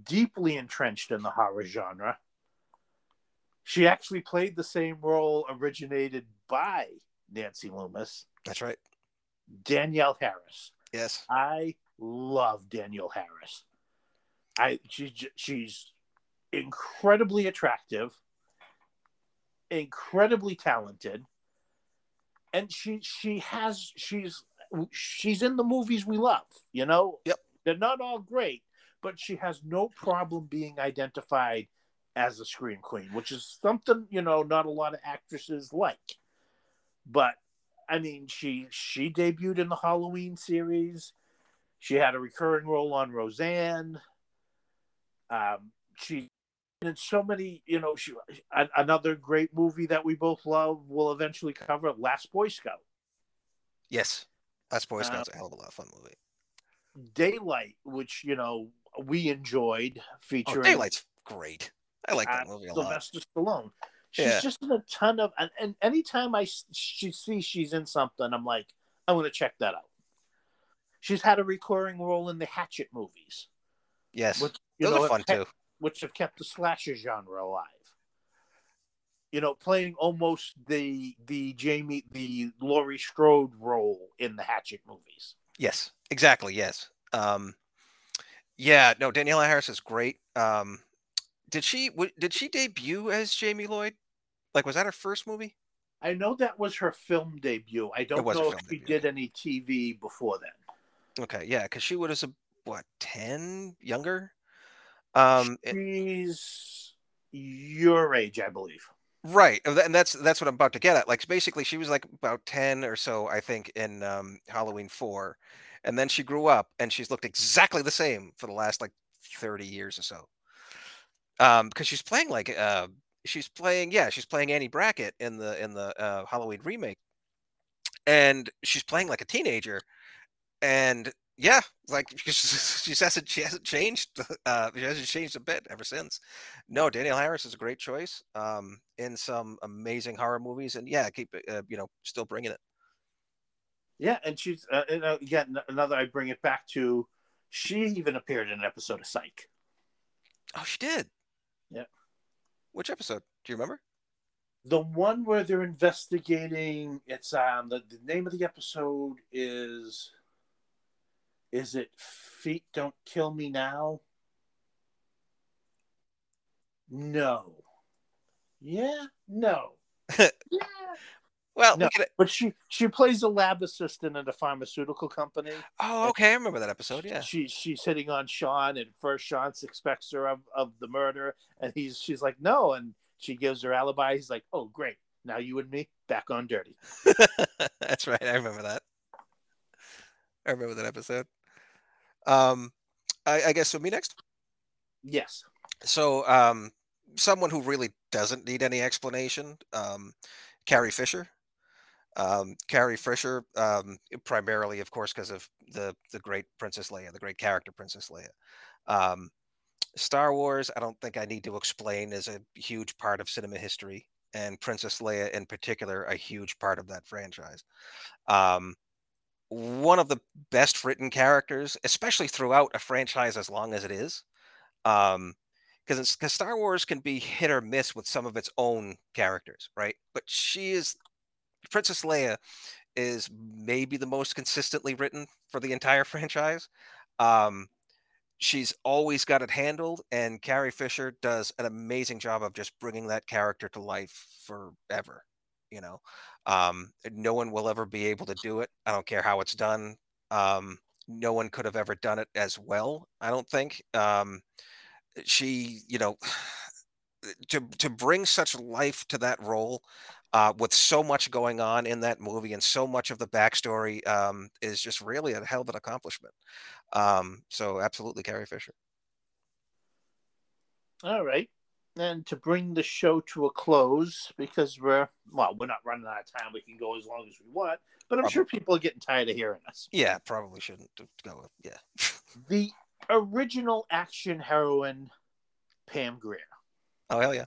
deeply entrenched in the horror genre. She actually played the same role originated by Nancy Loomis. That's right. Danielle Harris. Yes. I love Danielle Harris. I she's she's incredibly attractive, incredibly talented, and she she has she's she's in the movies we love. You know, yep, they're not all great, but she has no problem being identified as a scream queen, which is something you know not a lot of actresses like. But I mean, she she debuted in the Halloween series. She had a recurring role on Roseanne. Um, she in so many, you know, she another great movie that we both love. We'll eventually cover Last Boy Scout. Yes, Last Boy Scout's uh, a hell of a lot of fun movie. Daylight, which you know we enjoyed, oh, featuring oh, Daylight's great. I like that movie a Sylvester lot. Stallone. She's yeah. just in a ton of, and, and anytime I she see she's in something, I'm like, I'm going to check that out. She's had a recurring role in the Hatchet movies. Yes, which, those know, are fun kept, too. Which have kept the slasher genre alive. You know, playing almost the the Jamie the Laurie Strode role in the Hatchet movies. Yes, exactly. Yes. Um, yeah. No, Danielle Harris is great. Um, did she did she debut as Jamie Lloyd? Like, was that her first movie? I know that was her film debut. I don't know if she did any TV before then. Okay, yeah, because she was a what ten younger. Um, she's your age, I believe. Right, and that's that's what I'm about to get at. Like, basically, she was like about ten or so, I think, in um, Halloween four, and then she grew up, and she's looked exactly the same for the last like thirty years or so um because she's playing like uh she's playing yeah she's playing annie brackett in the in the uh, halloween remake. And she's playing like a teenager. And yeah like [laughs] she hasn't she hasn't changed uh she hasn't changed a bit ever since. No danielle harris is a great choice um in some amazing horror movies. And yeah keep uh, you know still bringing it. Yeah and she's uh, and, uh, again another i bring it back to she even appeared in an episode of psych. Oh she did. Which episode? Do you remember? The one where they're investigating. It's um the, the name of the episode is. Is it Feet Don't Kill Me Now? No. Yeah. No. [laughs] yeah. Well, no, we but she she plays a lab assistant at a pharmaceutical company. Oh, okay, I remember that episode. Yeah, she she's hitting on Sean, and first Sean suspects her of, of the murder, and he's she's like no, and She gives her alibi. He's like, "Oh, great! Now you and me back on dirty." [laughs] That's right. I remember that. I remember that episode. Um, I, I guess so. Me next. Yes. So, um, someone who really doesn't need any explanation, um, Carrie Fisher. Um, Carrie Fisher, um, primarily, of course, because of the the great Princess Leia, the great character Princess Leia. Um, Star Wars, I don't think I need to explain, is a huge part of cinema history, and Princess Leia, in particular, a huge part of that franchise. Um, one of the best written characters, especially throughout a franchise as long as it is. Um, because because Star Wars can be hit or miss with some of its own characters, right? But she is Princess Leia is maybe the most consistently written for the entire [laughs] franchise. Um, she's always got it handled, and Carrie Fisher does an amazing job of just bringing that character to life forever. You know, um, no one will ever be able to do it. I don't care how it's done. Um, no one could have ever done it as well. I don't think. Um, she, you know, [sighs] to to bring such life to that role uh, with so much going on in that movie and so much of the backstory um, is just really a hell of an accomplishment. Um, so absolutely, Carrie Fisher. All right. And to bring the show to a close, because we're well, we're not running out of time. We can go as long as we want, but I'm probably. sure people are getting tired of hearing us. Yeah, probably shouldn't go. Yeah. [laughs] the original action heroine, Pam Grier. Oh hell yeah!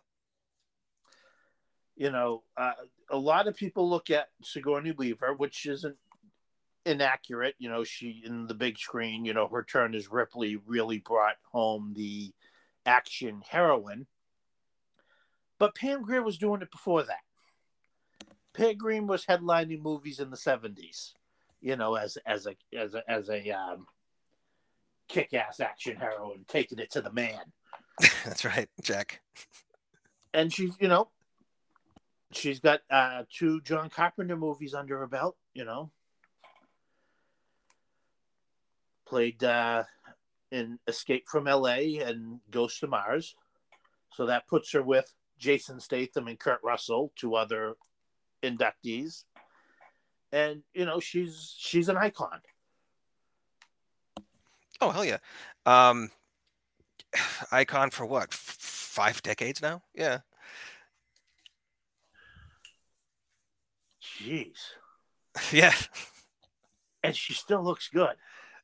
You know, uh, a lot of people look at Sigourney Weaver, which isn't inaccurate. You know, she in the big screen, you know, her turn as Ripley really brought home the action heroine. But Pam Grier was doing it before that. Pam Grier was headlining movies in the seventies, you know, as as a as a as a um, kick-ass action heroine, taking it to the man. [laughs] That's right, Jack. And she's, you know, she's got uh, two John Carpenter movies under her belt. You know, played uh, in Escape from L.A. and Ghost of Mars, so that puts her with Jason Statham and Kurt Russell, two other inductees. And you know, she's she's an icon. Oh hell yeah! Um, [sighs] icon for what? F- five decades now? Yeah. Jeez. [laughs] Yeah. And she still looks good.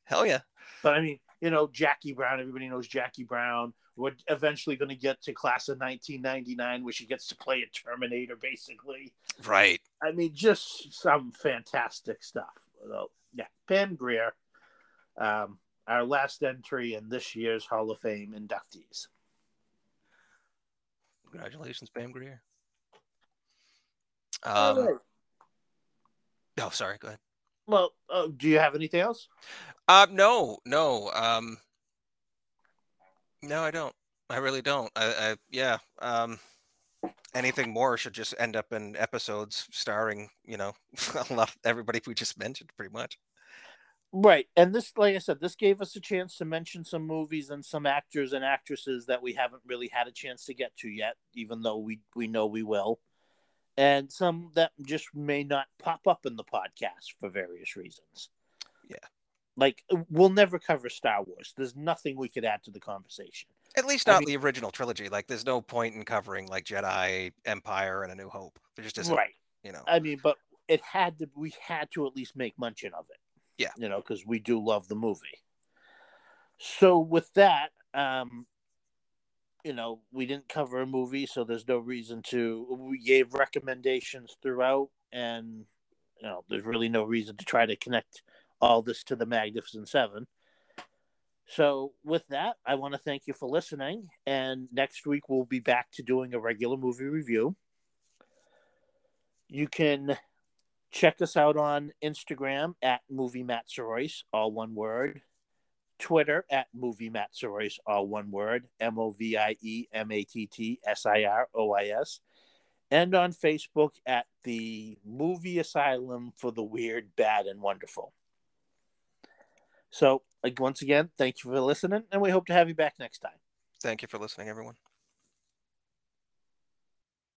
Hell yeah. But I mean, you know, Jackie Brown, everybody knows Jackie Brown. We're eventually going to get to class of 1999 where she gets to play a Terminator, basically. Right. I mean, just some fantastic stuff. So, yeah, Pam Grier, um, our last entry in this year's Hall of Fame inductees. Congratulations, Pam Grier. Um, Oh, sorry. Go ahead. Well, uh, do you have anything else? Uh, no, no. Um, no, I don't. I really don't. I, I yeah. Um, anything more should just end up in episodes starring, you know, [laughs] everybody we just mentioned, pretty much. Right, and this, like I said, this gave us a chance to mention some movies and some actors and actresses that we haven't really had a chance to get to yet, even though we we know we will and some that just may not pop up in the podcast for various reasons. Yeah. Like we'll never cover Star Wars. There's nothing we could add to the conversation. At least not I mean, the original trilogy. Like there's no point in covering like Jedi, Empire, and A New Hope. There just isn't. Right. You know. I mean, but it had to. We had to at least make mention of it. Yeah. You know, because we do love the movie. So with that, um, you know, we didn't cover a movie, so there's no reason to. We gave recommendations throughout, and you know, there's really no reason to try to connect all this to the Magnificent Seven. So, with that, I want to thank you for listening. And next week, we'll be back to doing a regular movie review. You can check us out on Instagram at Movie Matt Sirois, all one word. Twitter at Movie Matt Sirois, all one word, M O V I E M A T T S I R O I S, and on Facebook at the Movie Asylum for the Weird, Bad, and Wonderful. So, like, once again, thank you for listening, and we hope to have you back next time. Thank you for listening, everyone.